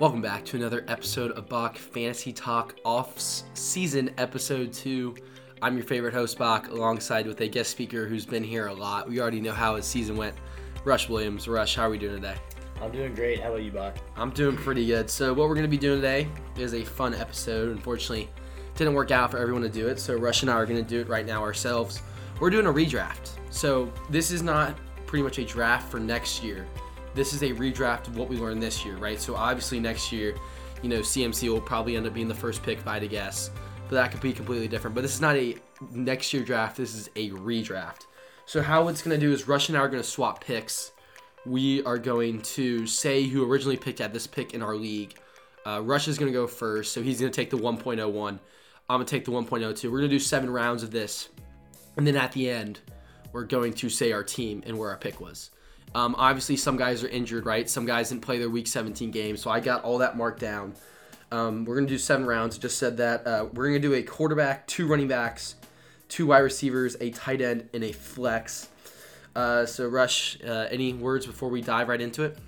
Welcome back to another episode of Bok Fantasy Talk off season episode 2. I'm your favorite host, Bok, alongside with a guest speaker who's been here a lot. We already know how his season went. Rush Williams. Rush, how are we doing today? I'm doing great. How about you, Bok? I'm doing pretty good. So, what we're going to be doing today is a fun episode. Unfortunately, didn't work out for everyone to do it, so Rush and I are going to do it right now ourselves. We're doing a redraft. So, this is not pretty much a draft for next year. This is a redraft of what we learned this year, right? So, obviously, next year, you know, CMC will probably end up being the first pick, I had to guess. But that could be completely different. But this is not a next year draft, this is a redraft. So, how it's going to do is Rush and I are going to swap picks we are going to say who originally picked at this pick in our league. Uh, Rush is going to go first, so he's going to take the 1.01. I'm going to take the 1.02. We're going to do seven rounds of this. And then at the end, we're going to say our team and where our pick was. Um, obviously, some guys are injured, right? Some guys didn't play their week 17 game, so I got all that marked down. Um, we're going to do seven rounds. Just said that. Uh, we're going to do a quarterback, two running backs, two wide receivers, a tight end, and a flex. Uh, so, Rush, uh, any words before we dive right into it?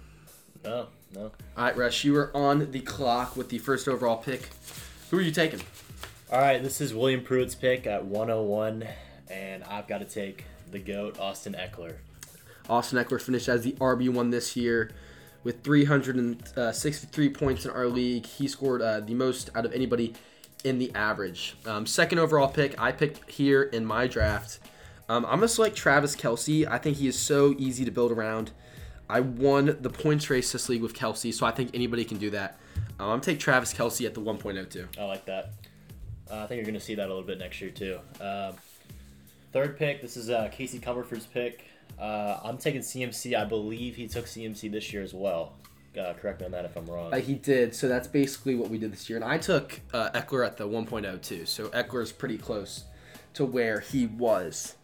No, no. All right, Rush, you are on the clock with the first overall pick. Who are you taking? All right, this is William Pruitt's pick at 101, and I've got to take the GOAT, Austin Ekeler. Austin Ekeler finished as the RB1 this year with 363 points in our league. He scored uh, the most out of anybody in the average. Um, second overall pick, I picked here in my draft. Um, I'm going to select Travis Kelce. I think he is so easy to build around. I won the points race this league with Kelce, so I think anybody can do that. Um, I'm take Travis Kelce at the 1.02. I like that. Uh, I think you're going to see that a little bit next year, too. Um, third pick, this is uh, Casey Comerford's pick. Uh, I'm taking CMC. I believe he took CMC this year as well. Uh, correct me on that if I'm wrong. Uh, he did, so that's basically what we did this year. And I took uh, Ekeler at the 1.02, so Ekeler is pretty close to where he was.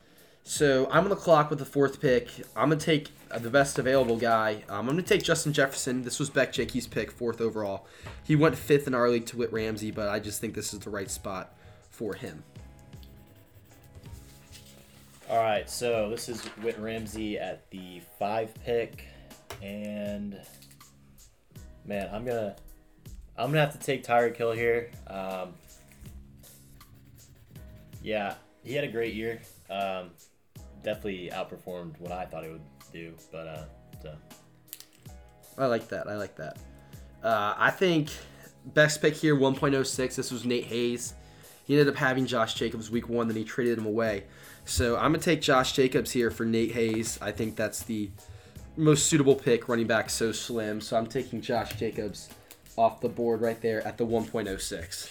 So I'm on the clock with the fourth pick. I'm gonna take uh, the best available guy. Um, I'm gonna take Justin Jefferson. This was Beck Jakey's pick, fourth overall. He went fifth in our league to Whit Ramsey, but I just think this is the right spot for him. All right, so this is Whit Ramsey at the five pick, and man, I'm gonna I'm gonna have to take Tyreek Hill here. Um, yeah, he had a great year. Um, definitely outperformed what I thought he would do, but uh, so. I like that. I like that. Uh, I think best pick here, 1.06. This was Nate Hayes. He ended up having Josh Jacobs week one, then he traded him away. So I'm gonna take Josh Jacobs here for Nate Hayes. I think that's the most suitable pick. Running back so slim, so I'm taking Josh Jacobs off the board right there at the 1.06.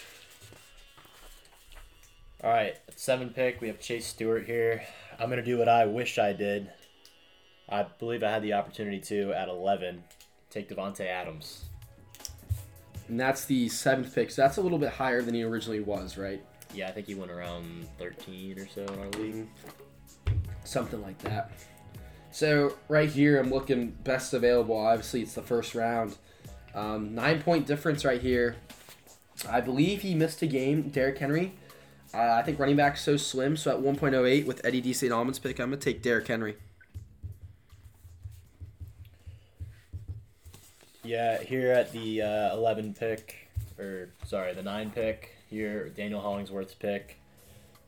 All right, at seven pick, we have Chase Stewart here. I'm gonna do what I wish I did. I believe I had the opportunity to at 11 take Davante Adams. And that's the seventh pick. So that's a little bit higher than he originally was, right? Yeah, I think he went around 13 or so in our league. Something like that. So right here, I'm looking best available. Obviously, it's the first round. Um, nine point difference right here. I believe he missed a game, Derrick Henry. Uh, I think running back so slim. So at 1.08 with Eddie D. St. Almond's pick, I'm gonna take Derrick Henry. Yeah, here at the uh, 11 pick, or sorry, the 9 pick, here, Daniel Hollingsworth's pick.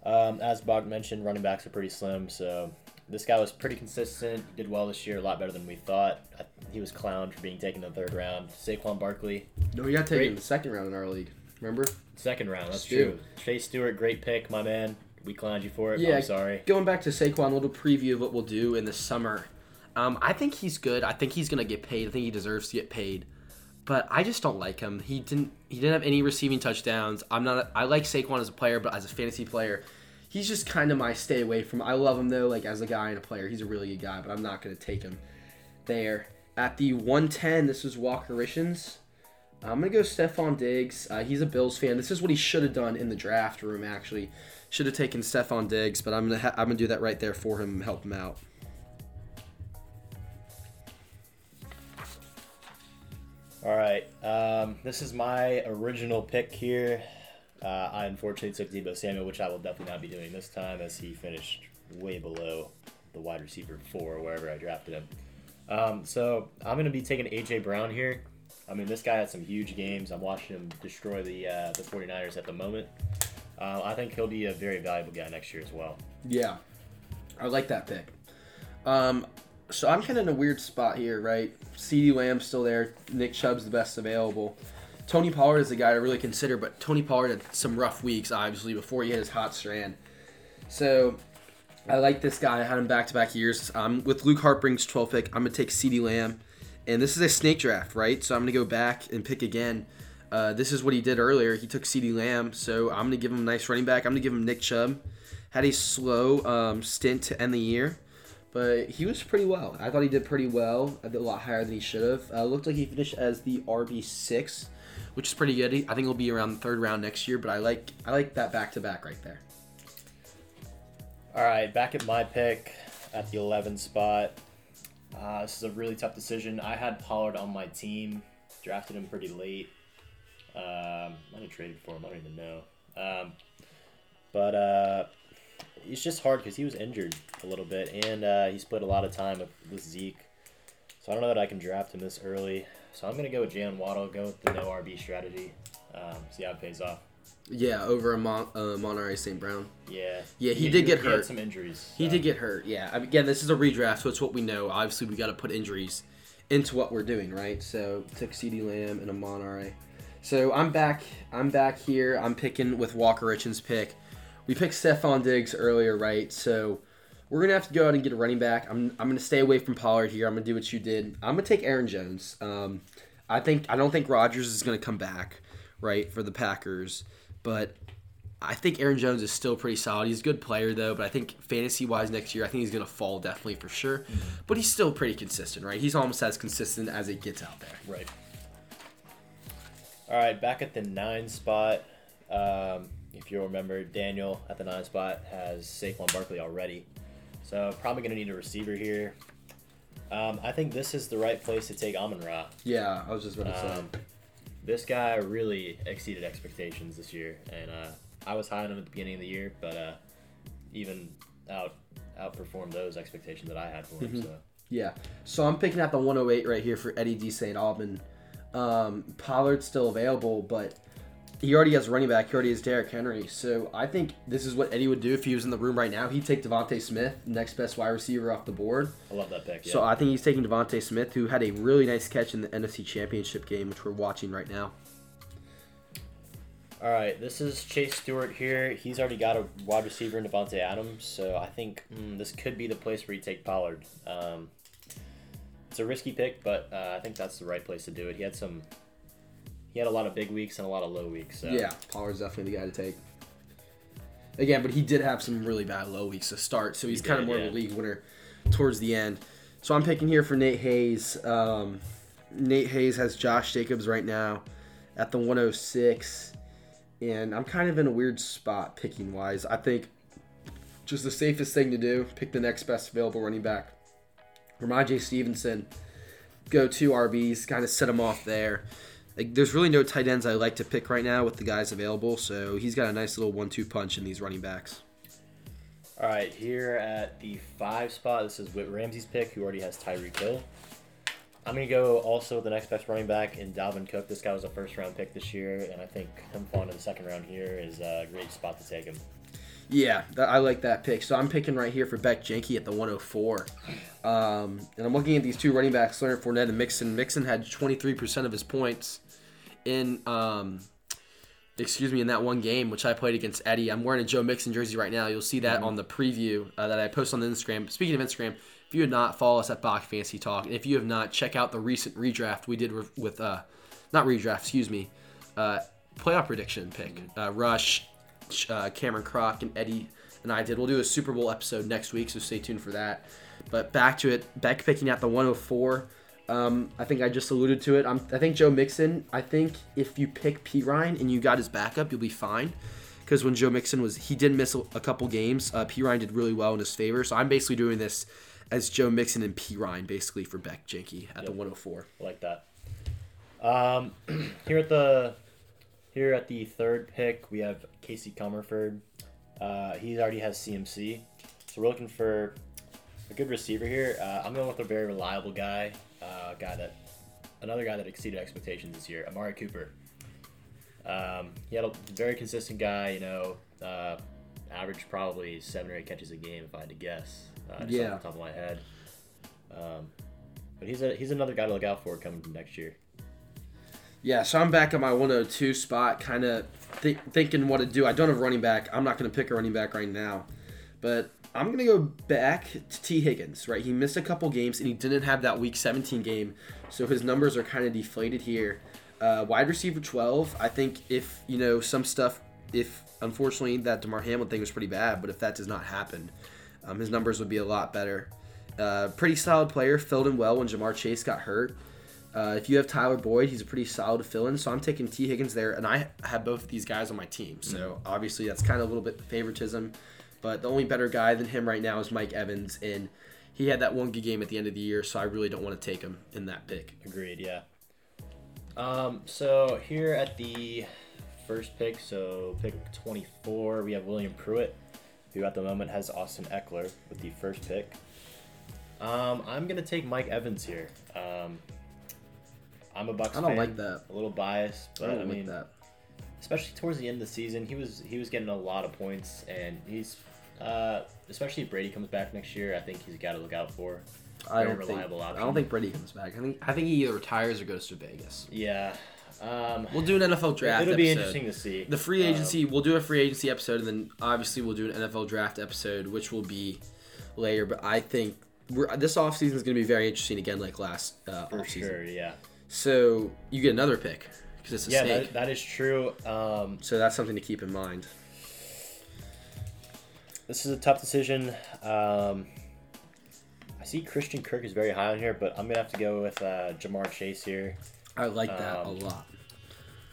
Um, as Bok mentioned, running backs are pretty slim, so this guy was pretty consistent, did well this year, a lot better than we thought. He was clowned for being taken in the third round. Saquon Barkley. No, he got taken in the second round in our league. Remember? Second round, that's Stu. true. Chase Stewart, great pick, my man. We clowned you for it. Yeah, I'm sorry. Going back to Saquon, a little preview of what we'll do in the summer. Um, I think he's good. I think he's gonna get paid. I think he deserves to get paid. But I just don't like him. He didn't. He didn't have any receiving touchdowns. I'm not. I like Saquon as a player, but as a fantasy player, he's just kind of my stay away from. I love him though, like as a guy and a player. He's a really good guy, but I'm not gonna take him there. At the 110, this is Walker Rishins. I'm gonna go Stefon Diggs. Uh, he's a Bills fan. This is what he should have done in the draft room. Actually, should have taken Stefon Diggs, but I'm gonna ha- I'm gonna do that right there for him help him out. All right. Um, this is my original pick here. Uh, I unfortunately took Deebo Samuel, which I will definitely not be doing this time, as he finished way below the wide receiver four, wherever I drafted him. Um, so I'm going to be taking AJ Brown here. I mean, this guy had some huge games. I'm watching him destroy the uh, the 49ers at the moment. Uh, I think he'll be a very valuable guy next year as well. Yeah, I like that pick. Um, so I'm kind of in a weird spot here, right? CeeDee Lamb's still there. Nick Chubb's the best available. Tony Pollard is the guy to really consider, but Tony Pollard had some rough weeks, obviously, before he hit his hot strand. So I like this guy. I had him back to back years. Um, with Luke Hartbring's 12 pick, I'm going to take CeeDee Lamb. And this is a snake draft, right? So I'm going to go back and pick again. Uh, this is what he did earlier. He took CeeDee Lamb. So I'm going to give him a nice running back. I'm going to give him Nick Chubb. Had a slow um, stint to end the year, but he was pretty well. I thought he did pretty well. I a lot higher than he should have. Uh, looked like he finished as the RB6, which is pretty good. I think he'll be around the third round next year, but I like I like that back to back right there. All right, back at my pick at the 11 spot. Uh, this is a really tough decision. I had Pollard on my team, drafted him pretty late. Um, might have traded for him. I don't even know. Um, but uh, it's just hard because he was injured a little bit, and uh, he split a lot of time with, with Zeke. So I don't know that I can draft him this early. So I'm gonna go with Jalen Waddle. Go with the no RB strategy. Um, see how it pays off. Yeah, over a Mon- uh, Monterey St. Brown. Yeah. Yeah, he did get he hurt. Had some injuries. He so. did get hurt. Yeah. I mean, Again, this is a redraft, so it's what we know. Obviously, we got to put injuries into what we're doing, right? So took CeeDee Lamb and a Monterey. So I'm back. I'm back here. I'm picking with Walker Richens' pick. We picked Stefon Diggs earlier, right? So we're gonna have to go out and get a running back. I'm, I'm gonna stay away from Pollard here. I'm gonna do what you did. I'm gonna take Aaron Jones. Um, I think I don't think Rodgers is gonna come back, right, for the Packers, but I think Aaron Jones is still pretty solid. He's a good player though, but I think fantasy wise next year, I think he's gonna fall definitely for sure. But he's still pretty consistent, right? He's almost as consistent as it gets out there. Right. All right, back at the nine spot. Um, if you'll remember, Daniel at the nine spot has Saquon Barkley already, so probably gonna need a receiver here. Um, I think this is the right place to take Amon Ra. Yeah, I was just about to say. Um, this guy really exceeded expectations this year, and uh, I was high on him at the beginning of the year, but uh, even out outperformed those expectations that I had for him. Mhm. So Yeah. So I'm picking out the 108 right here for Eddie D. St. Alban. Um, Pollard's still available, but he already has running back. He already has Derrick Henry. So I think this is what Eddie would do if he was in the room right now. He'd take DeVonta Smith, next best wide receiver off the board. I love that pick. Yeah. So I think he's taking DeVonta Smith, who had a really nice catch in the NFC Championship game, which we're watching right now. All right, this is Chase Stewart here. He's already got a wide receiver in Davante Adams, so I think mm, this could be the place where you take Pollard. Um, it's a risky pick, but uh, I think that's the right place to do it. He had some, he had a lot of big weeks and a lot of low weeks. So. Yeah, Pollard's definitely the guy to take. Again, but he did have some really bad low weeks to start, so he's He kind of more yeah. of a league winner towards the end. So I'm picking here for Nate Hayes. Um, Nate Hayes has Josh Jacobs right now at the 106, and I'm kind of in a weird spot picking wise. I think just the safest thing to do, pick the next best available running back. Rhamondre Stevenson, go two RBs, kind of set him off there. Like, there's really no tight ends I like to pick right now with the guys available, so he's got a nice little one-two punch in these running backs. All right, here at the five spot, this is Whit Ramsey's pick, who already has Tyreek Hill. I'm gonna go also with the next best running back in Dalvin Cook. This guy was a first round pick this year, and I think him falling to the second round here is a great spot to take him. Yeah, that, I like that pick. So I'm picking right here for Beck Jenke at the 104. Um, and I'm looking at these two running backs, Leonard Fournette and Mixon. Mixon had 23% of his points in, um, excuse me, in that one game, which I played against Eddie. I'm wearing a Joe Mixon jersey right now. You'll see that on the preview uh, that I post on the Instagram. Speaking of Instagram, if you have not, follow us at Bok Fantasy Talk. And if you have not, check out the recent redraft we did with, with uh, not redraft, excuse me, uh, playoff prediction pick. Uh, Rush, uh, Cameron Crock, and Eddie and I did. We'll do a Super Bowl episode next week, so stay tuned for that. But back to it, Beck picking out the 104. Um, I think I just alluded to it. I'm, I think Joe Mixon. I think if you pick Perine and you got his backup, you'll be fine. Because when Joe Mixon was, he did miss a, a couple games. Uh, Perine did really well in his favor. So I'm basically doing this as Joe Mixon and Perine basically for Beck Jenke at the 104. I like that. Um, here at the here at the third pick, we have Casey Comerford. Uh, he already has CMC, so we're looking for a good receiver here. Uh, I'm going with a very reliable guy, uh, guy that another guy that exceeded expectations this year, Amari Cooper. Um, he had a very consistent guy, you know, uh, averaged probably seven or eight catches a game if I had to guess. Uh, just Yeah. off the top of my head. Um, but he's a he's another guy to look out for coming next year. Yeah, so I'm back at my 102 spot, kind of th- thinking what to do. I don't have running back. I'm not going to pick a running back right now, but I'm going to go back to Tee Higgins. Right, he missed a couple games and he didn't have that Week 17 game, so his numbers are kind of deflated here. Uh, wide receiver 12. I think if you know some stuff, if unfortunately that Damar Hamlin thing was pretty bad, but if that does not happen, um, his numbers would be a lot better. Uh, pretty solid player, filled in well when Ja'Marr Chase got hurt. Uh, if you have Tyler Boyd, he's a pretty solid fill in. So I'm taking Tee Higgins there, and I have both of these guys on my team. So obviously that's kind of a little bit favoritism. But the only better guy than him right now is Mike Evans, and he had that one good game at the end of the year, so I really don't want to take him in that pick. Agreed. Yeah. Um, so here at the first pick, so pick 24, we have William Pruitt, who at the moment has Austin Ekeler with the first pick. Um, I'm gonna take Mike Evans here. Um, I'm a Bucks I don't fan, like that. A little biased, but I, don't mean, like that. especially towards the end of the season, he was he was getting a lot of points, and he's uh, especially if Brady comes back next year, I think he's got to look out for. I don't think. reliable I don't think Brady comes back. I think I think he either retires or goes to Vegas. Yeah. Um, We'll do an NFL draft. it'll be episode. interesting to see The free Um, agency, we'll do a free agency episode, and then obviously we'll do an NFL draft episode, which will be later. But I think we're, this offseason is going to be very interesting again, like last uh, For offseason. sure, yeah. So you get another pick because it's a Yeah, snake. that, that is true. Um, so that's something to keep in mind. this is a tough decision. Um, I see Christian Kirk is very high on here, but I'm gonna have to go with uh, Ja'Marr Chase here. I like that Um, a lot.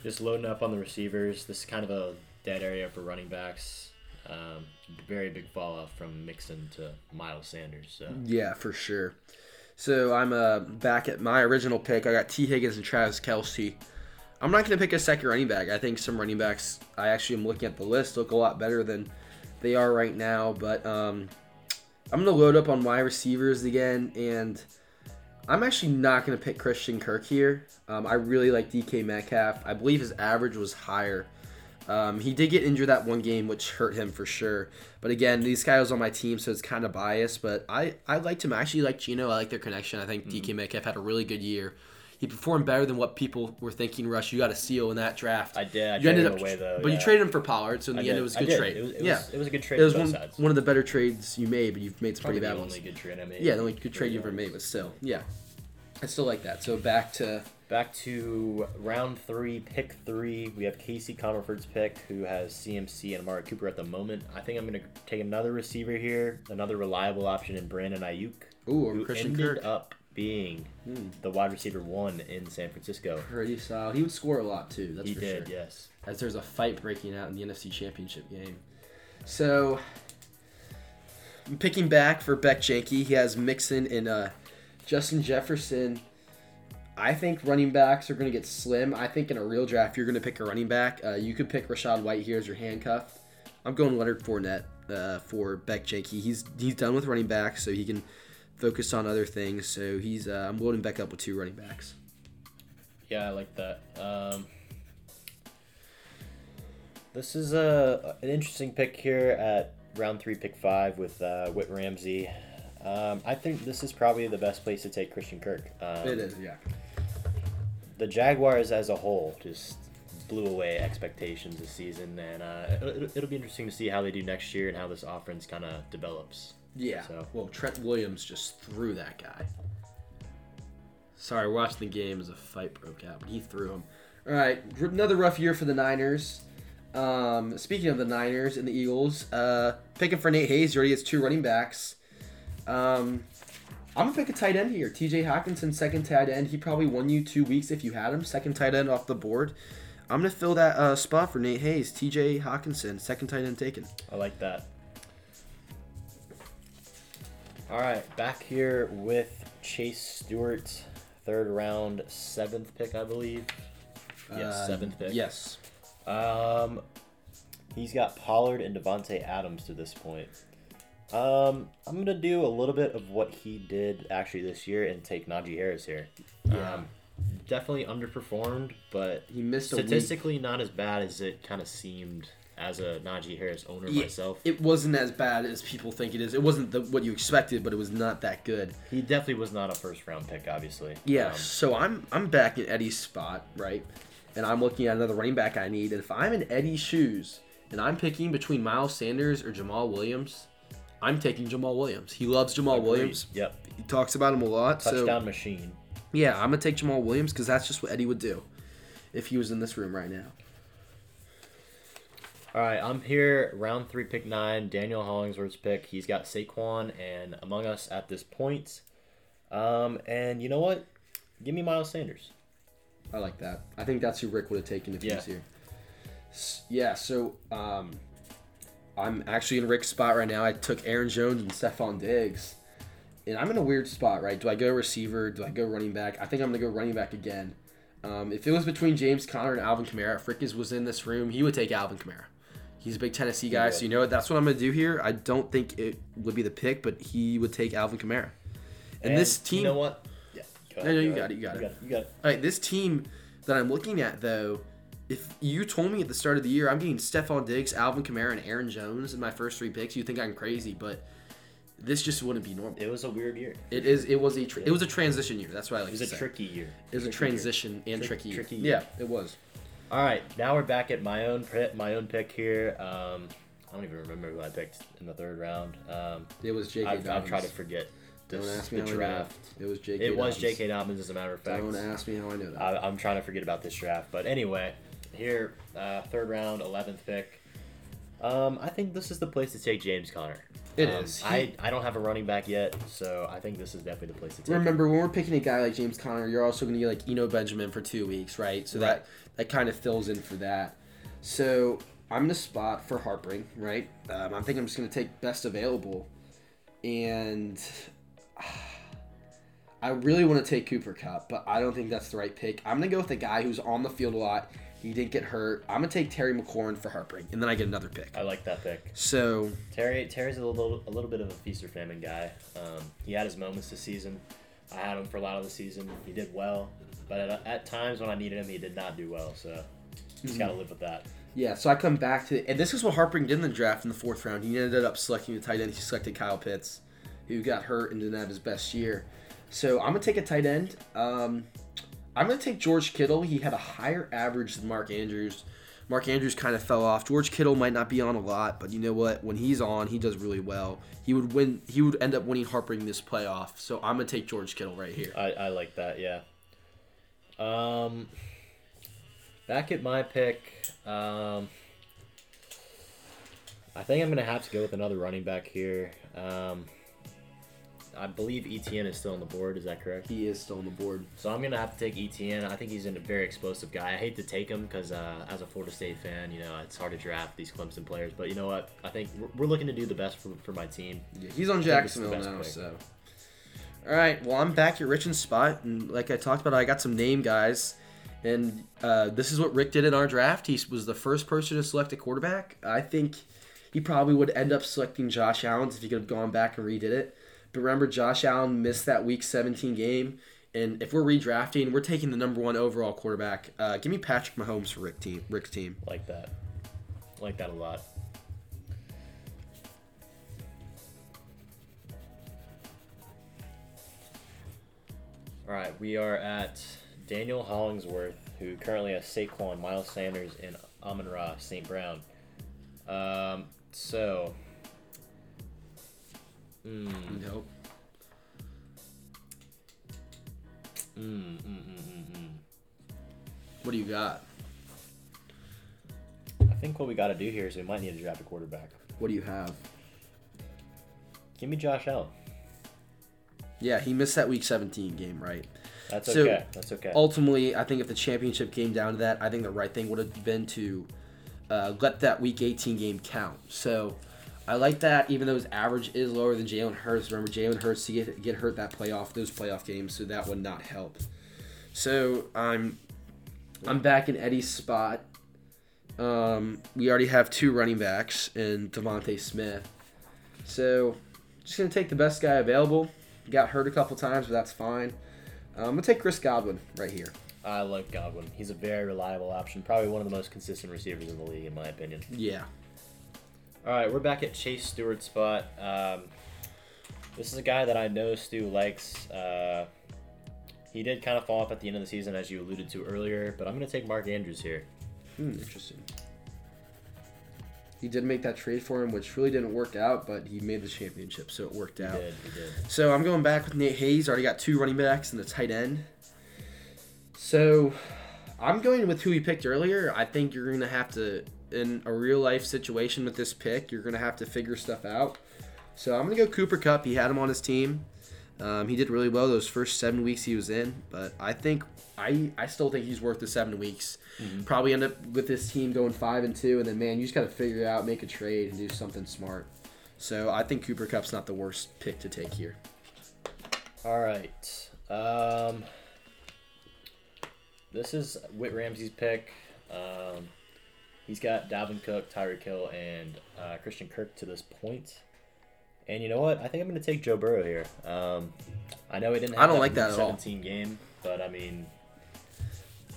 Just loading up on the receivers. This is kind of a dead area for running backs. Um, very big fall off from Mixon to Miles Sanders. So Yeah, for sure. So I'm uh, back at my original pick. I got Tee Higgins and Travis Kelce. I'm not going to pick a second running back. I think some running backs, I actually am looking at the list, look a lot better than they are right now. But um, I'm going to load up on wide receivers again. And I'm actually not going to pick Christian Kirk here. Um, I really like DK Metcalf. I believe his average was higher. Um, he did get injured that one game, which hurt him for sure. But again, these guys was on my team, so it's kind of biased. But I, I liked him. I actually like Geno. I like their connection. I think DK Metcalf had a really good year. He performed better than what people were thinking. Rush, you got a seal in that draft. I did. I you ended him up, away though. but you traded him for Pollard, so in I the end it was a good trade. It was, it yeah, was, it was a good trade it was one, sides. one of the better trades you made, but you've made some Probably pretty the bad only ones. good trade I made. Yeah, the only good trade you ever made, but still, yeah, I still like that. So back to Back to round three, pick three. We have Casey Comerford's pick, who has CMC and Amari Cooper at the moment. I think I'm going to take another receiver here, another reliable option in Brandon Aiyuk, ooh, or who Christian ended Kirk. up being Hmm. the wide receiver one in San Francisco. Pretty solid. He would score a lot too. That's he for did, sure. yes. as there's a fight breaking out in the NFC Championship game. So, I'm picking back for Beck Janke. He has Mixon and uh, Justin Jefferson. I think running backs are going to get slim. I think in a real draft, you're going to pick a running back. Uh, you could pick Rachaad White here as your handcuff. I'm going Leonard Fournette uh, for Beck Janke. He's he's done with running backs, so he can focus on other things. So he's uh, I'm loading Beck up with two running backs. Yeah, I like that. Um, this is a an interesting pick here at round three, pick five with uh, Whit Ramsey. Um, I think this is probably the best place to take Christian Kirk. Um, it is, yeah. The Jaguars as a whole just blew away expectations this season, and uh, it'll, it'll be interesting to see how they do next year and how this offense kind of develops. Yeah. So- Well, Trent Williams just threw that guy. Sorry, watching the game as a fight broke out, but he threw him. All right, another rough year for the Niners. Um, speaking of the Niners and the Eagles, uh, picking for Nate Hayes, he already has two running backs. Um, I'm gonna pick a tight end here. T.J. Hockenson, second tight end. He probably won you two weeks if you had him. Second tight end off the board. I'm gonna fill that uh, spot for Nate Hayes. T.J. Hockenson, second tight end taken. I like that. All right, back here with Chase Stewart, third round, seventh pick, I believe. Yes, Uh, seventh pick. Yes. Um, he's got Pollard and Davante Adams to this point. Um, I'm gonna do a little bit of what he did actually this year and take Najee Harris here. Yeah. Um, definitely underperformed, but He missed a statistically not as bad as it kind of seemed as a Najee Harris owner Yeah, myself. It wasn't as bad as people think it is. It wasn't the, what you expected, but it was not that good. He definitely was not a first round pick, obviously. Yeah. Um, so I'm I'm back in Eddie's spot, right? And I'm looking at another running back I need. And if I'm in Eddie's shoes and I'm picking between Miles Sanders or Jamal Williams, I'm taking Jamal Williams. He loves Jamal agreed. Williams. Yep. He talks about him a lot. Touchdown So machine. yeah, I'm gonna take Jamal Williams because that's just what Eddie would do if he was in this room right now. All right, I'm here, round three, pick nine. Daniel Hollingsworth's pick. He's got Saquon and Among Us at this point. Um, and you know what? Give me Miles Sanders. I like that. I think that's who Rick would have taken if he was here. S- Yeah, so um, I'm actually in Rick's spot right now. I took Aaron Jones and Stefon Diggs. And I'm in a weird spot, right? Do I go receiver? Do I go running back? I think I'm going to go running back again. Um, if it was between James Conner and Alvin Kamara, if Rick is, was in this room, he would take Alvin Kamara. He's a big Tennessee guy, so you know what? That's what I'm going to do here. I don't think it would be the pick, but he would take Alvin Kamara. And, this team. You know what? Yeah. Go No, no, you go got ahead. it, you got it. You got it. All right, this team that I'm looking at though, if you told me at the start of the year I'm getting Stefon Diggs, Alvin Kamara, and Aaron Jones in my first three picks, you think I'm crazy, but this just wouldn't be normal. It was a weird year. It is. It was a. Tra- it was a transition year. That's why I like It was a say. tricky year. It was a Tricky year. transition and Trick- tricky. year. tricky year. Yeah, it was. All right, now we're back at my own pick. My own pick here. Um, I don't even remember who I picked in the third round. Um, It was J.K. I've, I've tried to forget Don't this, ask me the how I know draft. It was J.K. It was Dobbins. J.K. Dobbins, as a matter of fact. Don't ask me how I know that. I, I'm trying to forget about this draft, but anyway, here, uh, third round, eleventh pick. Um, I think this is the place to take James Conner. It um, is. I, I don't have a running back yet, so I think this is definitely the place to take. him. Remember, when we're picking a guy like James Conner, you're also going to get like Eno Benjamin for two weeks, right? So Right. that that kind of fills in for that. So I'm in a spot for Harpering, right? Um, I think I'm just going to take best available, and I really want to take Cooper Kupp, but I don't think that's the right pick. I'm going to go with a guy who's on the field a lot. He didn't get hurt. I'm going to take Terry McLaurin for Harpering, and then I get another pick. I like that pick. So Terry Terry's a little a little bit of a feast or famine guy. Um, he had his moments this season. I had him for a lot of the season. He did well, but at, at times when I needed him, he did not do well. So just got to live with that. Yeah, so I come back to, and this is what Harpering did in the draft in the fourth round. He ended up selecting the tight end. He selected Kyle Pitts, who got hurt and didn't have his best year. So I'm gonna take a tight end. Um, I'm gonna take George Kittle. He had a higher average than Mark Andrews. Mark Andrews kind of fell off. George Kittle might not be on a lot, but you know what? When he's on, he does really well. He would win. He would end up winning Harpering this playoff. So I'm gonna take George Kittle right here. I, I like that. Yeah. Um, back at my pick, um, I think I'm gonna have to go with another running back here. Um, I believe ETN is still on the board. Is that correct? He is still on the board. So I'm gonna have to take ETN. I think he's a very explosive guy. I hate to take him because uh, as a Florida State fan, you know it's hard to draft these Clemson players. But you know what? I think we're, we're looking to do the best for, for my team. Yeah, he's on think this is the Jacksonville now, so. All right, well, I'm back at Richard's spot, and like I talked about, I got some name guys, and uh, this is what Rick did in our draft. He was the first person to select a quarterback. I think he probably would end up selecting Josh Allen if he could have gone back and redid it. Remember, Josh Allen missed that Week 17 game, and if we're redrafting, we're taking the number one overall quarterback. Uh, give me Patrick Mahomes for Rick team, Rick's team. Like that. Like that a lot. All right, we are at Daniel Hollingsworth, who currently has Saquon, Miles Sanders, and Amon Ra St. Brown. Um, so, mm, Nope. mm, mm, mm, mm, mm. What do you got? I think what we got to do here is we might need to draft a quarterback. What do you have? Give me Josh Allen. Yeah, he missed that Week 17 game, right? That's So, okay. That's okay. ultimately, I think if the championship came down to that, I think the right thing would have been to uh, let that Week 18 game count. So I like that, even though his average is lower than Jalen Hurts. Remember, Jalen Hurts to get get hurt that playoff, those playoff games, so that would not help. So I'm I'm back in Eddie's spot. Um, we already have two running backs and DeVonta Smith. So just gonna take the best guy available. Got hurt a couple times, but that's fine. Uh, I'm gonna take Chris Godwin right here. I like Godwin. He's a very reliable option. Probably one of the most consistent receivers in the league, in my opinion. Yeah. All right, we're back at Chase Stewart's spot. Um, this is a guy that I know Stu likes. Uh, he did kind of fall off at the end of the season, as you alluded to earlier, but I'm going to take Mark Andrews here. Hmm, interesting. He did make that trade for him, which really didn't work out, but he made the championship, so it worked He out. did, he did. So I'm going back with Nate Hayes. Already got two running backs and a tight end. So I'm going with who we picked earlier. I think you're going to have to, in a real life situation with this pick, you're going to have to figure stuff out. So I'm going to go Cooper Kupp. He had him on his team. Um, he did really well those first seven weeks he was in, but I think I I still think he's worth the seven weeks. Probably end up with this team going five and two, and then man, you just got to figure it out, make a trade, and do something smart. So I think Cooper Kupp's not the worst pick to take here. All right. Um, this is Whit Ramsey's pick. Um, he's got Dalvin Cook, Tyreek Hill, and uh, Christian Kirk to this point. And you know what? I think I'm going to take Joe Burrow here. Um, I know he didn't. Have I don't like that at all. 17 game, but I mean,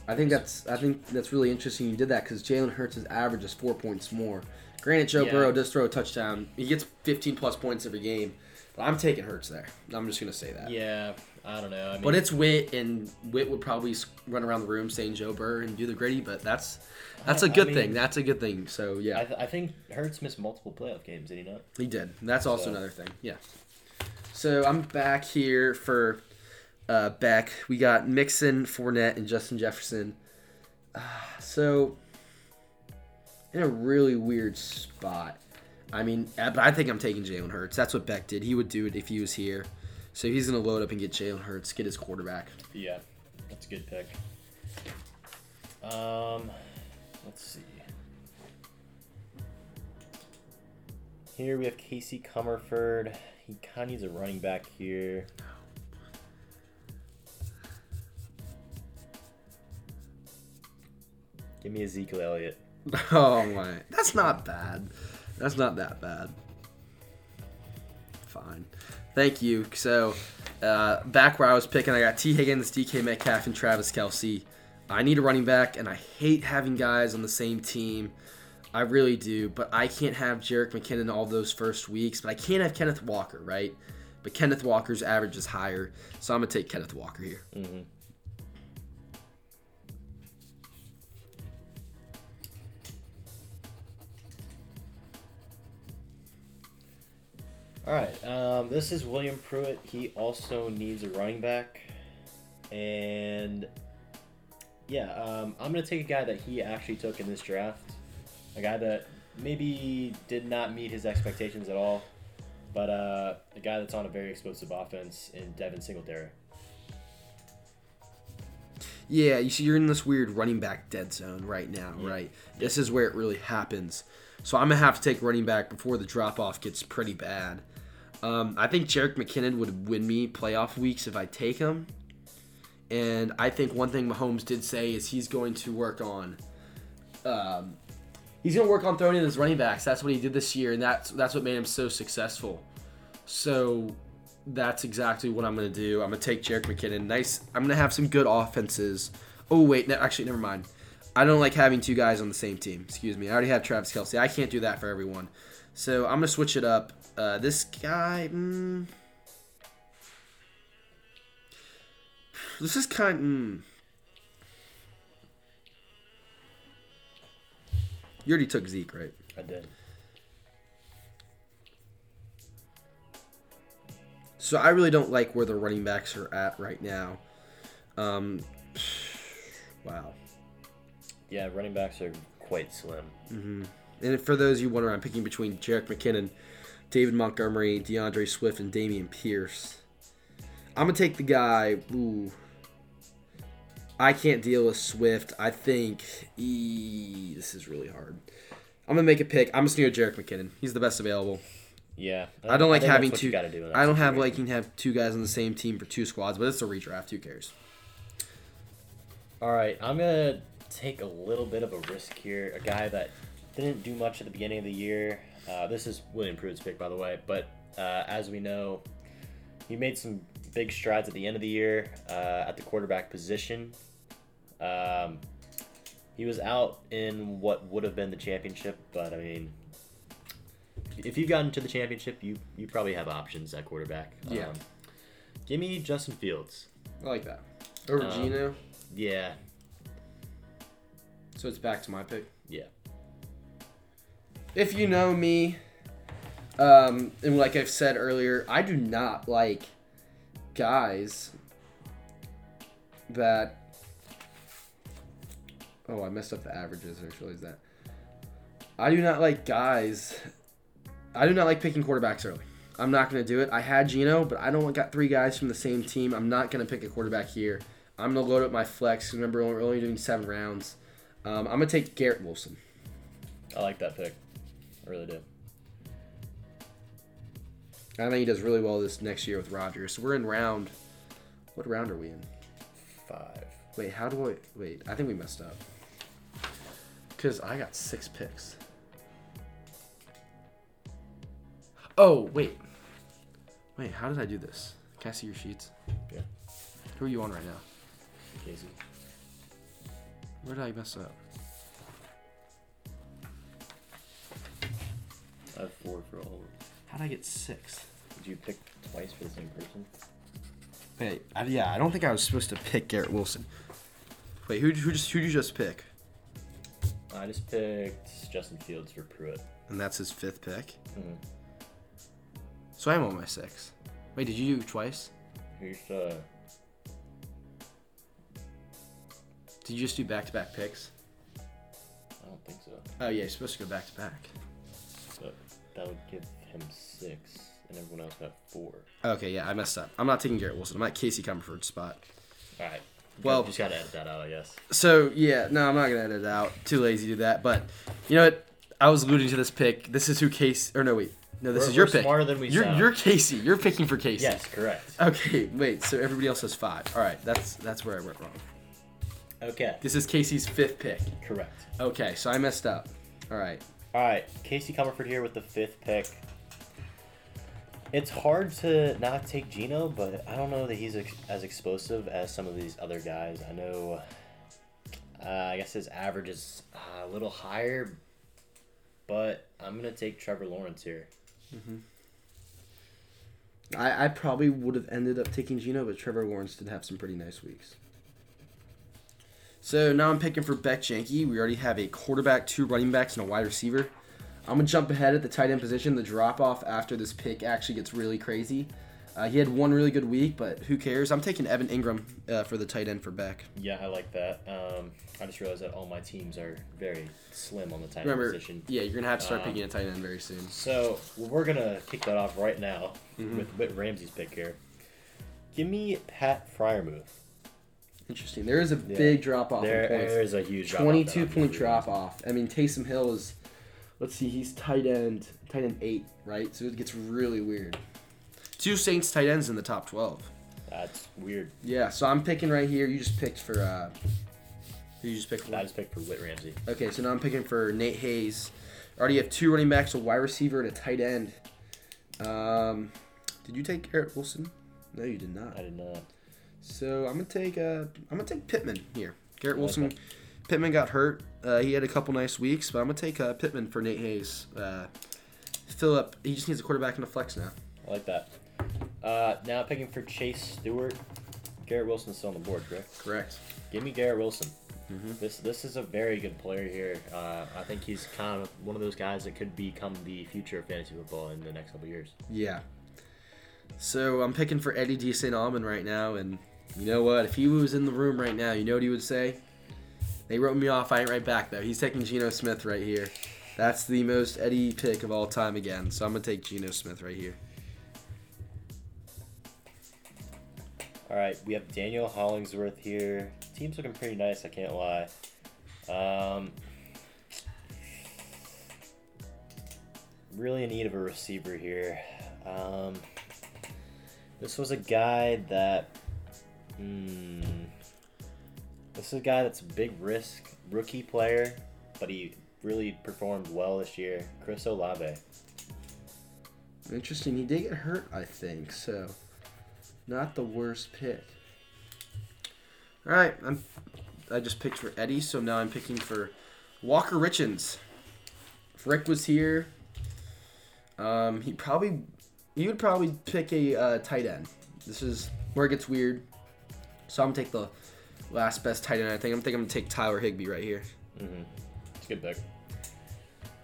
I think that's I think that's really interesting you did that because Jalen Hurts' average is four points more. Granted, Joe Yeah. Burrow does throw a touchdown. He gets 15 plus points every game. But I'm taking Hurts there. I'm just gonna say that. yeah, I don't know. I mean, But it's Whit, and Whit would probably run around the room saying Joe Burrow and do the gritty. But that's that's a I good mean- thing. That's a good thing. So yeah, I, th- I think Hurts missed multiple playoff games. Did he not? he did. That's also So- another thing. Yeah. So I'm back here for uh, Beck. We got Mixon, Fournette, and Justin Jefferson. Ah, so in a really weird spot. I mean, uh, but I think I'm taking Jalen Hurts. That's what Beck did. He would do it if he was here. So he's gonna load up and get Jalen Hurts, get his quarterback. Yeah, that's a good pick. Um, let's see. Here we have Casey Comerford. He kind of needs a running back here. Give me Ezekiel Elliott. Oh my, that's not bad. That's not that bad. Fine, thank you. So, uh, back where I was picking, I got Tee Higgins, DK Metcalf, and Travis Kelce. I need a running back, and I hate having guys on the same team. I really do, but I can't have Jerick McKinnon all those first weeks. But I can't have Kenneth Walker, right? But Kenneth Walker's average is higher, so I'm gonna take Kenneth Walker here. Mm-hmm. All right. Um, this is William Pruitt. He also needs a running back, and yeah, um, I'm gonna take a guy that he actually took in this draft, a guy that maybe did not meet his expectations at all, but uh, a guy that's on a very explosive offense in Devin Singletary. Yeah, you see, you're in this weird running back dead zone right now, Yeah. right? This is where it really happens. So I'm gonna have to take running back before the drop off gets pretty bad. Um, I think Jerick McKinnon would win me playoff weeks if I take him. And I think one thing Mahomes did say is he's going to work on. Um, he's going to work on throwing in his running backs. That's what he did this year, and that's that's what made him so successful. So that's exactly what I'm going to do. I'm going to take Jerick McKinnon. Nice. I'm going to have some good offenses. Oh wait, no, actually, never mind. I don't like having two guys on the same team. Excuse me. I already have Travis Kelce. I can't do that for everyone. So I'm going to switch it up. Uh, this guy. Mm, this is kind. Mm, you already took Zeke, right? I did. So I really don't like where the running backs are at right now. Um, wow. Yeah, running backs are quite slim. And for those you wonder, I'm picking between Jerick McKinnon, David Montgomery, D'Andre Swift, and Dameon Pierce. I'm gonna take the guy. Ooh, I can't deal with Swift. I think ee, this is really hard. I'm gonna make a pick. I'm just gonna go Jerick McKinnon. He's the best available. Yeah, I don't like think having two. Do I don't have situation. like you can have two guys on the same team for two squads, but it's a redraft. Who cares? All right, I'm gonna take a little bit of a risk here. A guy that didn't do much at the beginning of the year. Uh, this is William Pruitt's pick, by the way. But uh, as we know, he made some big strides at the end of the year uh, at the quarterback position. Um, he was out in what would have been the championship, but I mean, if you've gotten to the championship, you you probably have options at quarterback. Yeah. Um, give me Justin Fields. I like that. Over Um, Geno. Yeah. So it's back to my pick. If you know me, um, and like I've said earlier, I do not like guys that. Oh, I messed up the averages. I realized that. I do not like guys. I do not like picking quarterbacks early. I'm not going to do it. I had Geno, but I don't got three guys from the same team. I'm not going to pick a quarterback here. I'm going to load up my flex. Remember, we're only doing seven rounds. Um, I'm going to take Garrett Wilson. I like that pick. I really do. I think he does really well this next year with Rodgers. So we're in round. What round are we in? Five. Wait, how do I? Wait, I think we messed up. Cause I got six picks. Oh wait, wait, how did I do this? Can I see your sheets? Yeah. Who are you on right now? Casey. Where did I mess up? I have four for all of them. How did I get six? Did you pick twice for the same person? Wait, I, yeah, I don't think I was supposed to pick Garrett Wilson. Wait, who who just who did you just pick? I just picked Justin Fields for Pruitt. And that's his fifth pick. Mhm. So I'm on my six. Wait, did you do twice? Who's uh? Did you just do back to back picks? I don't think so. Oh yeah, you're supposed to go back to back. That would give him six, and everyone else got four. Okay, yeah, I messed up. I'm not taking Garrett Wilson. I'm at Casey Comerford's spot. All right. Well- just gotta edit that out, I guess. So yeah, no, I'm not gonna edit it out. Too lazy to do that. But you know what? I was alluding to this pick. This is who Casey. Or no, wait. No, this We're- is your pick. smarter than we you're sound. you're Casey. You're picking for Casey. Yes, correct. Okay, wait. So everybody else has five. All right, that's that's where I went wrong. Okay, This is Casey's fifth pick. correct. Okay, so I messed up. All right. All right, Casey Comerford here with the fifth pick. It's hard to not take Geno, but I don't know that he's ex- as explosive as some of these other guys. I know. Uh, I guess his average is uh, a little higher, but I'm gonna take Trevor Lawrence here. Mm-hmm. I, I probably would have ended up taking Geno, but Trevor Lawrence did have some pretty nice weeks. So now I'm picking for Beck Janke. We already have a quarterback, two running backs, and a wide receiver. I'm gonna jump ahead at the tight end position. The drop off after this pick actually gets really crazy. Uh, he had one really good week, but who cares? I'm taking Evan Engram uh, for the tight end for Beck. Yeah, I like that. Um, I just realized that all my teams are very slim on the tight end position. yeah, you're gonna have to start Um, picking a tight end very soon. So we're gonna kick that off right now Mhm. with with Ramsey's pick here. Give me Pat Freiermuth. Interesting. There is a Yeah. big drop off There in points. is a huge 22 point drop off. I mean, Taysom Hill is, let's see, he's tight end, tight end eight, right? So it gets really weird. Two Saints tight ends in the top 12. That's weird. Yeah, so I'm picking right here. You just picked for, uh, you just picked for? I just picked for Whit Ramsey. Okay, so now I'm picking for Nate Hayes. Already have two running backs, a wide receiver, and a tight end. Um, did you take Garrett Wilson? No, you did not. I did not. So I'm gonna take uh I'm gonna take Pittman here. Garrett Wilson. that. Pittman got hurt. Uh, he had a couple nice weeks, but I'm gonna take uh, Pittman for Nate Hayes. Uh, Philip, he just needs a quarterback and a flex now. I like that. Uh, now picking for Chase Stewart. Garrett Wilson's still on the board, correct? Correct. Give me Garrett Wilson. Mhm. This this is a very good player here. Uh, I think he's kind of one of those guys that could become the future of fantasy football in the next couple years. Yeah. So I'm picking for Eddie D. St. Almond right now, and you know what? If he was in the room right now, you know what he would say? They wrote me off. I ain't right back though. He's taking Geno Smith right here. That's the most Eddie pick of all time again. So I'm gonna take Geno Smith right here. All right, we have Daniel Hollingsworth here. Team's looking pretty nice, I can't lie. Um, really in need of a receiver here. Um, this was a guy that. Hmm, this is a guy that's a big risk rookie player, but he really performed well this year. Chris Olave. Interesting. He did get hurt, I think. So, not the worst pick. All right, I'm I just picked for Eddie, so now I'm picking for Walker Richens. If Rick was here, um, he probably he would probably pick a uh, tight end. This is where it gets weird. So I'm gonna take the last best tight end. I think I'm thinking I'm gonna take Tyler Higbee right here. Mm-hmm. It's a good pick.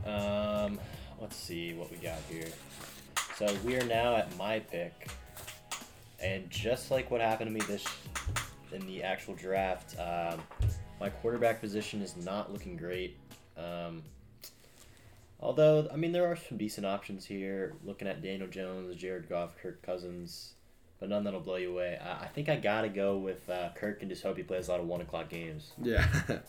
Um, let's see what we got here. So we are now at my pick, and just like what happened to me this in the actual draft, um, my quarterback position is not looking great. Um, although, I mean, there are some decent options here. Looking at Daniel Jones, Jared Goff, Kirk Cousins, but none that'll blow you away. I, I think I gotta go with uh, Kirk and just hope he plays a lot of one o'clock games. Yeah.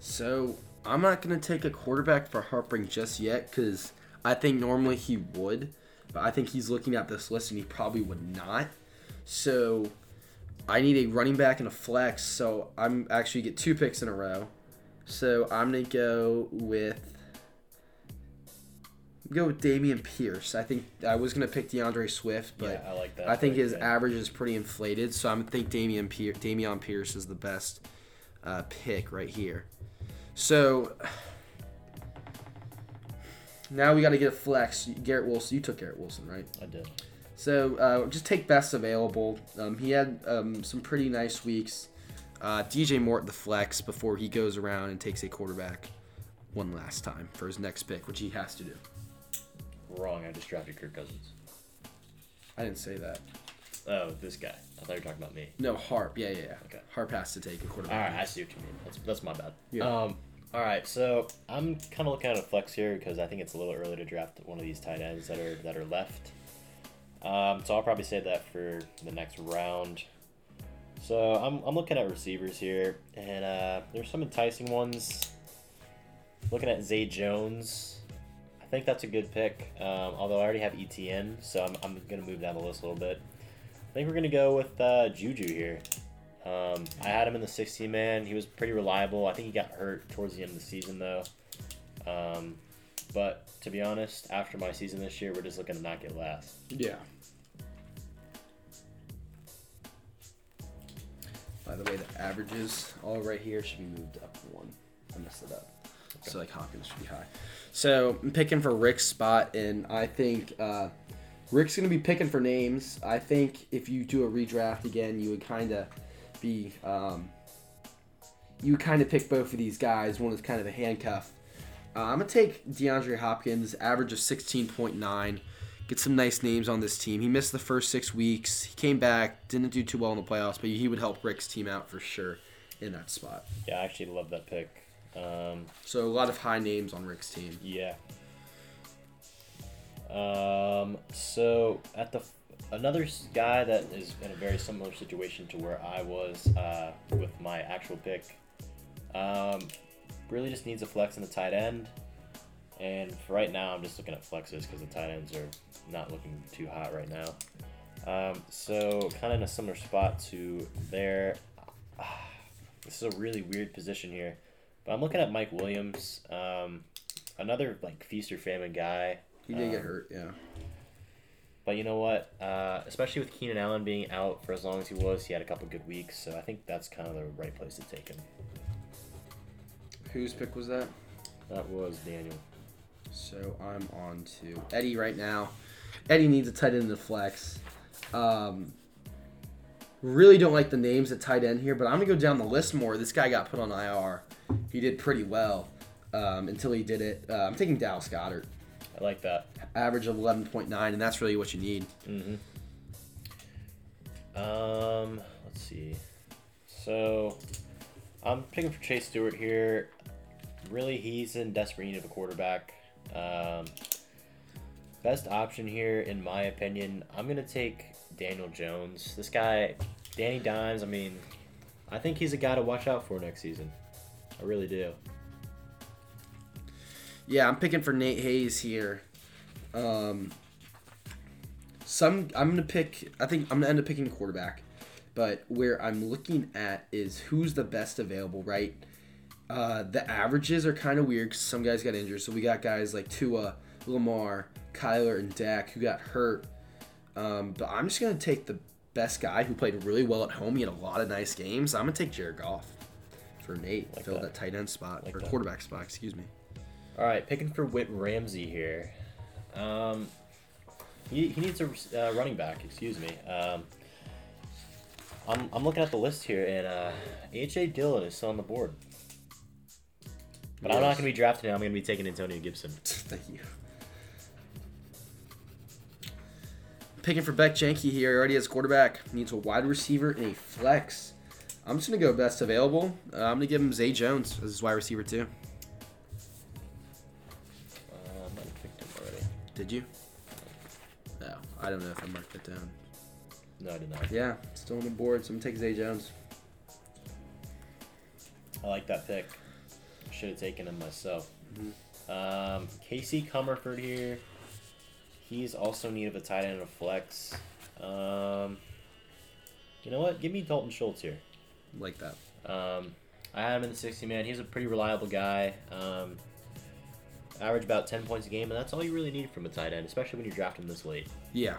so I'm not gonna take a quarterback for Harpring just yet because I think normally he would, but I think he's looking at this list and he probably would not. So I need a running back and a flex. So I'm actually get two picks in a row. So I'm gonna go with go with Dameon Pierce. I think I was gonna pick D'Andre Swift, but yeah, I like that. I think his average is pretty inflated, so I'm think Dameon Pier- Dameon Pierce is the best uh, pick right here. So now we got to get a flex. Garrett Wilson, you took Garrett Wilson, right? I did. So uh, just take best available. Um, he had um, some pretty nice weeks. Uh, DJ Moore at the flex before he goes around and takes a quarterback one last time for his next pick, which he has to do. Wrong. I just drafted Kirk Cousins. I didn't say that. Oh, this guy. I thought you were talking about me. No, Harp. Yeah, yeah, yeah. Okay. Harp has to take a All quarterback. right, I see what you mean. That's that's my bad. Yeah. Um. All right, so I'm kind of looking at a flex here because I think it's a little early to draft one of these tight ends that are that are left. Um, so I'll probably save that for the next round. So I'm, I'm looking at receivers here, and uh, there's some enticing ones. Looking at Zay Jones, I think that's a good pick. Um, although I already have Etienne, so I'm, I'm gonna move down the list a little bit. I think we're gonna go with uh, Juju here. Um, I had him in the 16 man. He was pretty reliable. I think he got hurt towards the end of the season though. Um, but to be honest, after my season this year, we're just looking to not get last. Yeah. By the way, the averages all right here should be moved up one. I messed it up. So like Hopkins should be high. So I'm picking for Rick's spot, and I think uh, Rick's gonna be picking for names. I think if you do a redraft again, you would kind of be um, you kind of pick both of these guys. One is kind of a handcuff. Uh, I'm gonna take DeAndre Hopkins, average of 16.9 get some nice names on this team. He missed the first six weeks. He came back, didn't do too well in the playoffs, but he would help Rick's team out for sure in that spot. Yeah, I actually love that pick. Um, So a lot of high names on Rick's team. yeah. Um, so at the another guy that is in a very similar situation to where I was uh, with my actual pick, um, really just needs a flex in the tight end. And for right now, I'm just looking at flexes because the tight ends are not looking too hot right now. Um, so kind of in a similar spot to there. This is a really weird position here, but I'm looking at Mike Williams, um, another like feast or famine guy. He did get Um, hurt, yeah. But you know what? Uh, especially with Keenan Allen being out for as long as he was, he had a couple good weeks, so I think that's kind of the right place to take him. Whose pick was that? That was Daniel. So I'm on to Eddie right now. Eddie needs a tight end the flex. Um, really don't like the names at tight end here, but I'm gonna go down the list more. This guy got put on IR. He did pretty well um, until he did it. Uh, I'm taking Dallas Goedert. I like that. Average of 11.9, and that's really what you need. Mm-hmm. Um, let's see. So, I'm picking for Chase Stewart here. Really, he's in desperate need of a quarterback. Um, best option here, in my opinion, I'm gonna take Daniel Jones. This guy, Danny Dimes. I mean, I think he's a guy to watch out for next season. I really do. Yeah, I'm picking for Nate Hayes here. Um, some I'm gonna pick. I think I'm gonna end up picking a quarterback, but where I'm looking at is who's the best available. Right. Uh, the averages are kind of weird because some guys got injured. So we got guys like Tua, Lamar, Kyler, and Dak who got hurt. Um, but I'm just gonna take the best guy who played really well at home. He had a lot of nice games. I'm gonna take Jared Goff for Nate. Like fill that. that tight end spot Like or that. quarterback spot. Excuse me. All right, picking for Whit Ramsey here. Um, he, he needs a uh, running back. Excuse me. Um, I'm, I'm looking at the list here, and uh, AJ Dillon is still on the board. But I'm not going to be drafting him. I'm going to be taking Antonio Gibson. Thank you. Picking for Beck Janke here. He Already has quarterback. Needs a wide receiver and a flex. I'm just gonna go best available. Uh, I'm gonna give him Zay Jones as his wide receiver too. Uh, I might have picked him already. Did you? No, I don't know if I marked that down. No, I did not. Yeah, still on the board, so I'm gonna take Zay Jones. I like that pick. Should have taken him myself. Mm-hmm. Um, Casey Comerford here. He's also in need of a tight end and a flex. Um, you know what? Give me Dalton Schultz here. Like that. Um, I had him in the 60 man. He's a pretty reliable guy. Um, average about 10 points a game, and that's all you really need from a tight end, especially when you draft him this late. Yeah.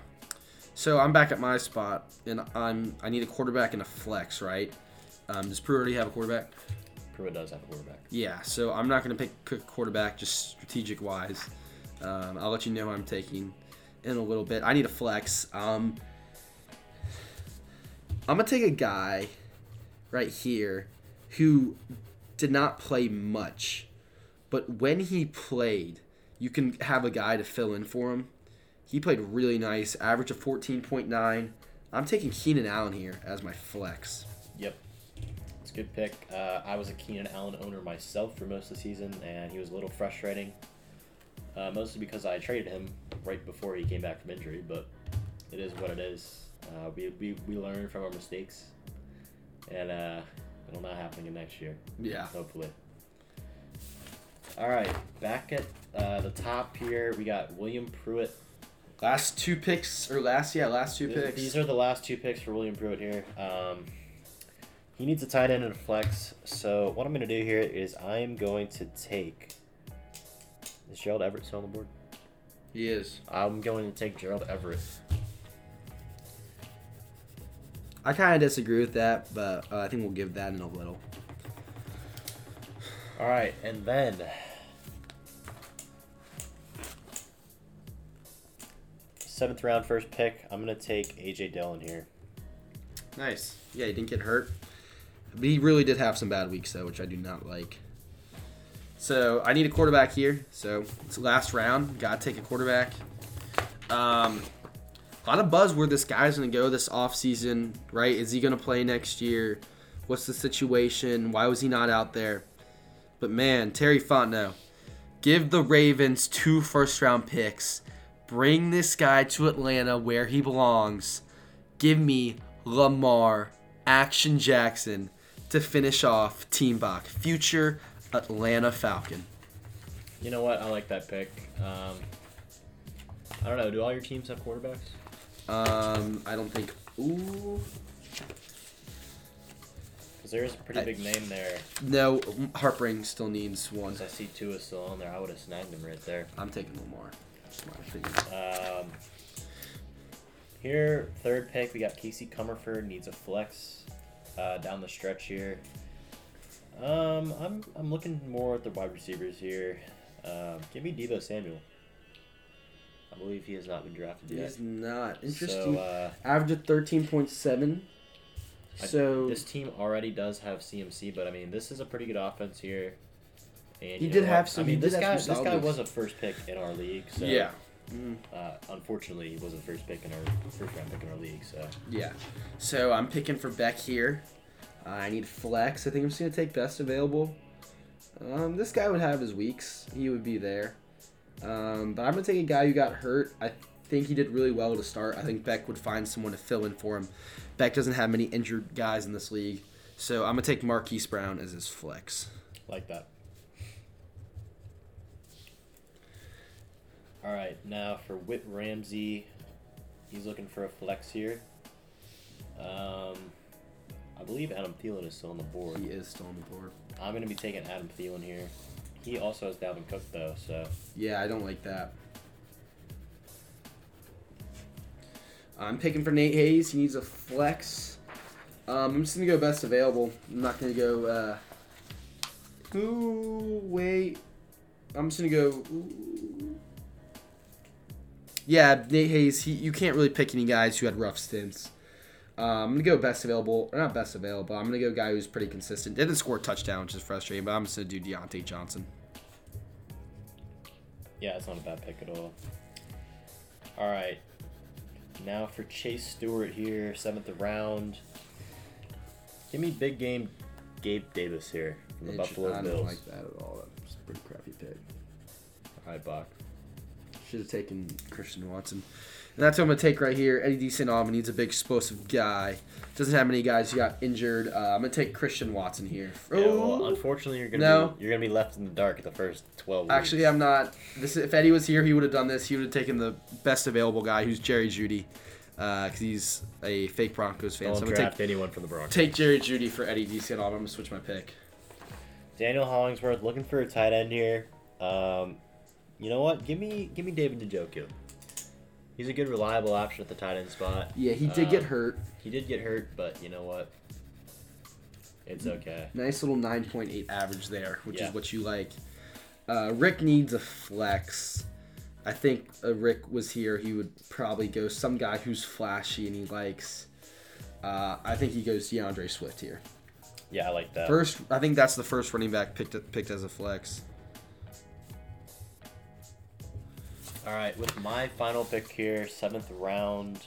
So I'm back at my spot, and I'm I need a quarterback and a flex, right? Um, does Prue already have a quarterback? Pruitt does have a quarterback. Yeah, so I'm not going to pick a quarterback just strategic wise. Um, I'll let you know who I'm taking in a little bit. I need a flex. Um, I'm going to take a guy right here who did not play much, but when he played, you can have a guy to fill in for him. He played really nice, average of 14.9. I'm taking Keenan Allen here as my flex. Yep. It's a good pick. Uh, I was a Keenan Allen owner myself for most of the season, and he was a little frustrating. Uh, mostly because I traded him right before he came back from injury, but it is what it is. Uh, we, we, we learn from our mistakes, and uh, it'll not happen again next year, Yeah. hopefully. All right, back at uh, the top here, we got William Pruitt. Last two picks, or last, yeah, last two Th- picks. These are the last two picks for William Pruitt here. Um, he needs a tight end and a flex. So what I'm going to do here is I'm going to take. Is Gerald Everett still on the board? He is. I'm going to take Gerald Everett. I kind of disagree with that, but uh, I think we'll give that in a little. All right, and then seventh round first pick. I'm going to take AJ Dillon here. Nice. Yeah, he didn't get hurt. But he really did have some bad weeks though, which I do not like. So I need a quarterback here. So it's last round. Gotta take a quarterback. Um, a lot of buzz where this guy's gonna go this offseason, right? Is he gonna play next year? What's the situation? Why was he not out there? But man, Terry Fontenot, give the Ravens two first round picks. Bring this guy to Atlanta where he belongs. Give me Lamar Action Jackson to finish off Team Bok, future Atlanta Falcon. You know what? I like that pick. Um, I don't know. Do all your teams have quarterbacks? Um, I don't think. Ooh, Because there is a pretty I- big name there. no. Harpring still needs one. I see Tua is still on there. I would have snagged him right there. I'm taking Lamar. That's my opinion. Um, here, third pick, we got Casey Comerford needs a flex uh, down the stretch here. Um, I'm I'm looking more at the wide receivers here. Um, give me Deebo Samuel. Believe he has not been drafted yet. is not interesting. So uh, Average of thirteen point seven. I- So this team already does have CMC, but I mean this is a pretty good offense here. And He did what? have some- I mean this guy this guy was a first pick in our league. So yeah, Mm, Uh, unfortunately, he was a first pick in our first round pick in our league. So yeah. So I'm picking for Beck here. Uh, I need flex. I think I'm just gonna take best available. Um, this guy would have his weeks. He would be there. Um, but I'm gonna take a guy who got hurt. I think he did really well to start. I think Beck would find someone to fill in for him. Beck doesn't have many injured guys in this league, so I'm gonna take Marquise Brown as his flex. like that. All right, now for Whit Ramsey, he's looking for a flex here. Um, I believe Adam Thielen is still on the board. He is still on the board. I'm gonna be taking Adam Thielen here. He also has Dalvin Cook though, so Yeah, I don't like that. I'm picking for Nate Hayes. He needs a flex. Um, I'm just gonna go best available. I'm not gonna go. Uh, ooh, wait. I'm just gonna go. Ooh. Yeah, Nate Hayes. He, you can't really pick any guys who had rough stints. Uh, I'm gonna go best available, or not best available. I'm gonna go guy who's pretty consistent. Didn't score a touchdown, which is frustrating, but I'm just gonna do Diontae Johnson. Yeah, it's not a bad pick at all. All right. Now for Chase Stewart here, seventh round. Give me big game Gabe Davis here from the Buffalo I Bills. don't like that at all. That's a pretty crappy pick. All right, Bok. Should have taken Christian Watson. And that's what I'm going to take right here. Eddie D. St. Needs a big explosive guy. Doesn't have many guys who got injured. Uh, I'm going to take Christian Watson here. Yeah, well, Oh. unfortunately, you're gonna No. be, you're gonna be left in the dark at the first twelve. Weeks. Actually, I'm not. This if Eddie was here, he would have done this. He would have taken the best available guy, who's Jerry Jeudy, because he's a fake Broncos fan. Don't so I'm gonna draft take anyone from the Broncos. take Jerry Jeudy for Eddie D. St. I'm gonna switch my pick. Daniel Hollingsworth looking for a tight end here. Um, you know what? Give me give me David Njoku. He's a good reliable option at the tight end spot. Yeah, he did get Um, hurt. He did get hurt, but you know what? It's okay. Nice little 9.8 average there, which Yeah. is what you like. Uh, Rick needs a flex. I think uh, Rick was here. He would probably go some guy who's flashy and he likes. Uh, I think he goes D'Andre Swift here. Yeah, I like that. First, I think that's the first running back picked picked as a flex. All right, with my final pick here, seventh round.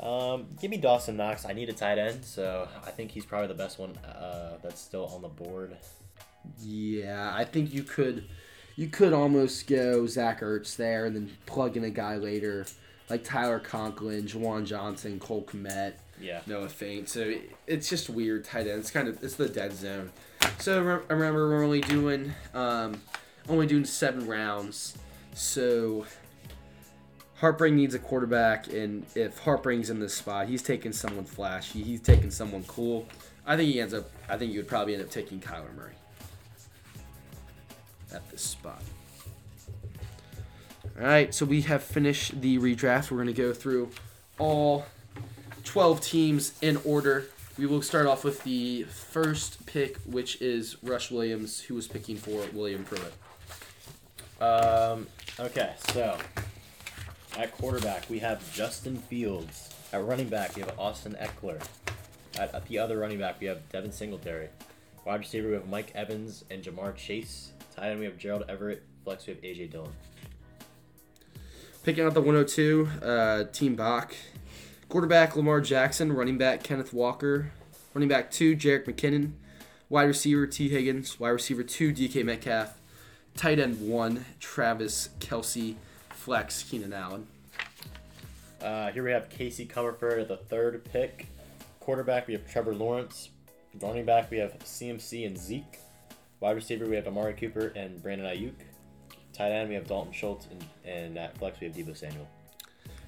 Um, give me Dawson Knox. I need a tight end, so I think he's probably the best one uh, that's still on the board. Yeah, I think you could, you could almost go Zach Ertz there and then plug in a guy later, like Tyler Conklin, Juwan Johnson, Cole Kmet. Yeah. Noah Fant. So it's just weird tight end. It's kind of it's the dead zone. So I remember we're only doing um, only doing seven rounds. So Heartbreak needs a quarterback, and if Heartbreak's in this spot, he's taking someone flashy. He's taking someone cool. I think he ends up. I think you would probably end up taking Kyler Murray at this spot. All right, so we have finished the redraft. We're going to go through all 12 teams in order. We will start off with the first pick, which is Rush Williams, who was picking for William Pruitt. Um, okay, so at quarterback we have Justin Fields. At running back we have Austin Ekeler. At, at the other running back we have Devin Singletary. Wide receiver we have Mike Evans and Ja'Marr Chase. Tight end we have Gerald Everett. Flex we have AJ Dillon. Picking out the 102, uh, Team Bok. Quarterback Lamar Jackson, running back Kenneth Walker, running back two Jerick McKinnon, wide receiver Tee Higgins, wide receiver two DK Metcalf, tight end one Travis Kelce, flex Keenan Allen. Uh, here we have Casey Comerford the third pick. Quarterback we have Trevor Lawrence. Running back we have CMC and Zeke. Wide receiver we have Amari Cooper and Brandon Aiyuk. Tight end we have Dalton Schultz and, and at flex we have Deebo Samuel.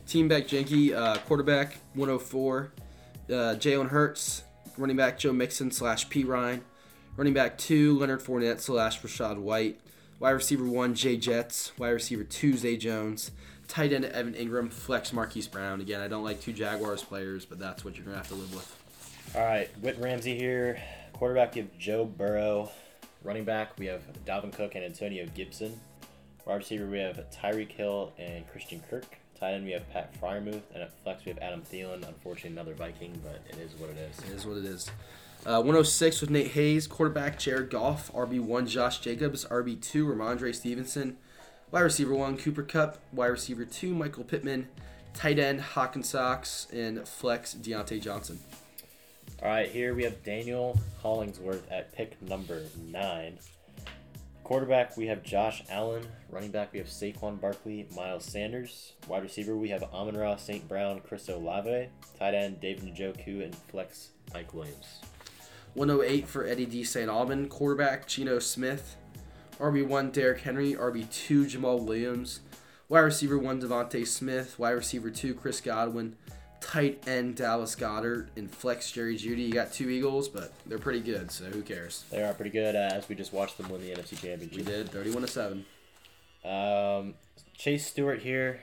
Team back Janky, uh, quarterback 104, uh, Jalen Hurts, running back Joe Mixon slash Perine, running back two Leonard Fournette slash Rachaad White, wide receiver one Jay Jets, wide receiver two Zay Jones, tight end Evan Engram, flex Marquise Brown. Again, I don't like two Jaguars players, but that's what you're gonna have to live with. All right, Whit Ramsey here. Quarterback we have Joe Burrow. Running back we have Dalvin Cook and Antonio Gibson. Wide receiver we have Tyreek Hill and Christian Kirk. Tight end we have Pat Freiermuth, and at flex we have Adam Thielen. Unfortunately, another Viking, but it is what it is. It is what it is. Uh, 106 with Nate Hayes, quarterback Jared Goff, RB1 Josh Jacobs, RB2 Rhamondre Stevenson, wide receiver 1 Cooper Kupp, wide receiver 2 Michael Pittman, tight end Hockenson, and flex Diontae Johnson. All right, here we have Daniel Hollingsworth at pick number nine. Quarterback, we have Josh Allen. Running back, we have Saquon Barkley, Miles Sanders. Wide receiver, we have Amon Ra St. Brown, Chris Olave. Tight end, David Njoku, and flex, Mike Williams. 108 for Eddie D. St. Alban, quarterback Geno Smith, RB1 Derrick Henry, RB2 Jamaal Williams, wide receiver 1 DeVonta Smith, wide receiver 2 Chris Godwin, tight end Dallas Goedert, and flex Jerry Jeudy. You got two Eagles, but they're pretty good, so who cares? They are pretty good uh, as we just watched them win the NFC Championship. We did 31 to 7. Um, Chase Stewart here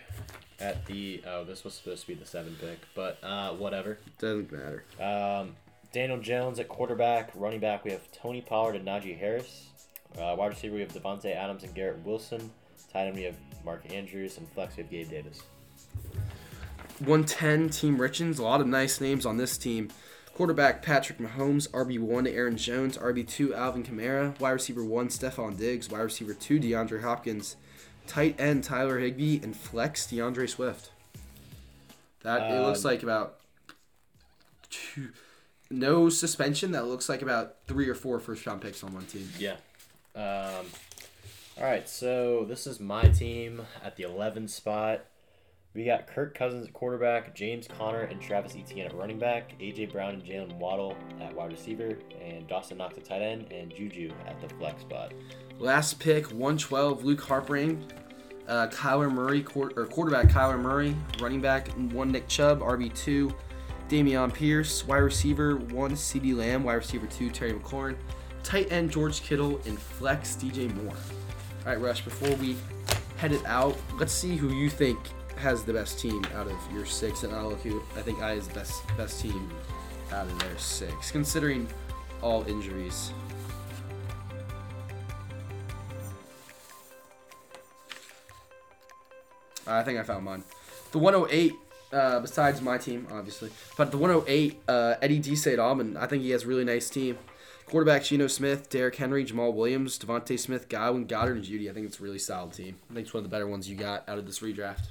at the. Oh, this was supposed to be the seven pick, but uh, whatever. Doesn't matter. Um, Daniel Jones at quarterback. Running back, we have Tony Pollard and Najee Harris. Uh, wide receiver, we have Davante Adams and Garrett Wilson. Tight end, we have Mark Andrews. And flex, we have Gabe Davis. 110 Team Richens. A lot of nice names on this team. Quarterback Patrick Mahomes, RB1 Aaron Jones, RB2 Alvin Kamara, wide receiver 1 Stefon Diggs, wide receiver 2 DeAndre Hopkins, tight end Tyler Higbee, and flex D'Andre Swift. That it looks Um, like about two, no suspension. That looks like about three or four first round picks on one team. Yeah. Um, all right, so this is my team at the 11 spot. We got Kirk Cousins at quarterback, James Conner and Travis Etienne at running back, AJ Brown and Jaylen Waddle at wide receiver, and Dawson Knox at tight end, and Juju at the flex spot. Last pick, 112, Luke Harpring. Uh, Kyler Murray, or quarterback Kyler Murray. Running back, one Nick Chubb. RB2, Dameon Pierce. Wide receiver, one CeeDee Lamb. Wide receiver, two Terry McLaurin. Tight end, George Kittle. And flex, DJ Moore. All right, Rush, before we head it out, let's see who you think has the best team out of your six. And I'll look who I think I is the best, best team out of their six, considering all injuries. I think I found mine. The 108, uh, besides my team, obviously, but the 108, uh, Eddie D. St. Alban, I think he has a really nice team. Quarterback Geno Smith, Derrick Henry, Jamaal Williams, DeVonta Smith, Godwin, Goedert, and Jeudy. I think it's a really solid team. I think it's one of the better ones you got out of this redraft.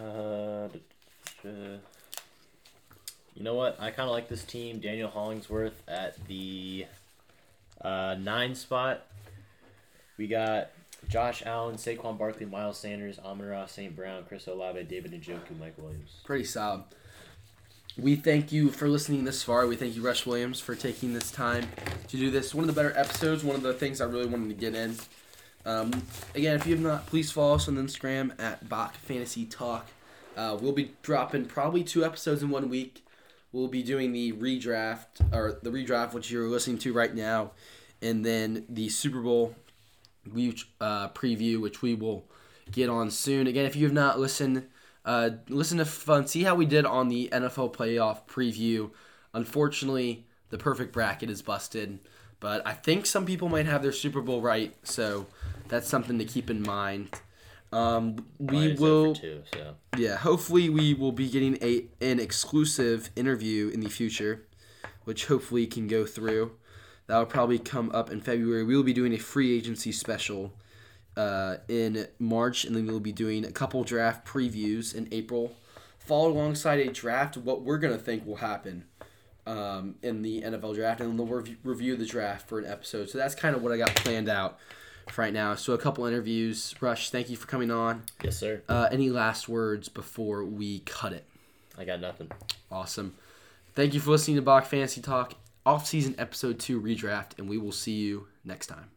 Uh, you know what? I kind of like this team. Daniel Hollingsworth at the uh, nine spot. We got Josh Allen, Saquon Barkley, Miles Sanders, Amon Ra, St. Brown, Chris Olave, David Njoku, Mike Williams. Pretty solid. We thank you for listening this far. We thank you, Rush Williams, for taking this time to do this. One of the better episodes, one of the things I really wanted to get in. Um, again, if you have not, please follow us on Instagram at Bok Fantasy Talk. Uh, we'll be dropping probably two episodes in one week. We'll be doing the redraft, or the redraft, which you're listening to right now, and then the Super Bowl we uh, preview, which we will get on soon. Again, if you have not listened, uh, listen to fun. See how we did on the NFL playoff preview. Unfortunately, the perfect bracket is busted, but I think some people might have their Super Bowl right, so that's something to keep in mind. Um, we Mine is up for will, two, so. yeah. Hopefully, we will be getting a an exclusive interview in the future, which hopefully can go through. That will probably come up in February. We will be doing a free agency special uh, in March, and then we'll be doing a couple draft previews in April, followed alongside a draft. What we're gonna think will happen um, in the NFL draft, and then we'll rev- review the draft for an episode. So that's kind of what I got planned out for right now. So a couple interviews. Rush, thank you for coming on. Yes, sir. Uh, any last words before we cut it? I got nothing. Awesome. Thank you for listening to Bok Fantasy Talk, off season episode two redraft, and we will see you next time.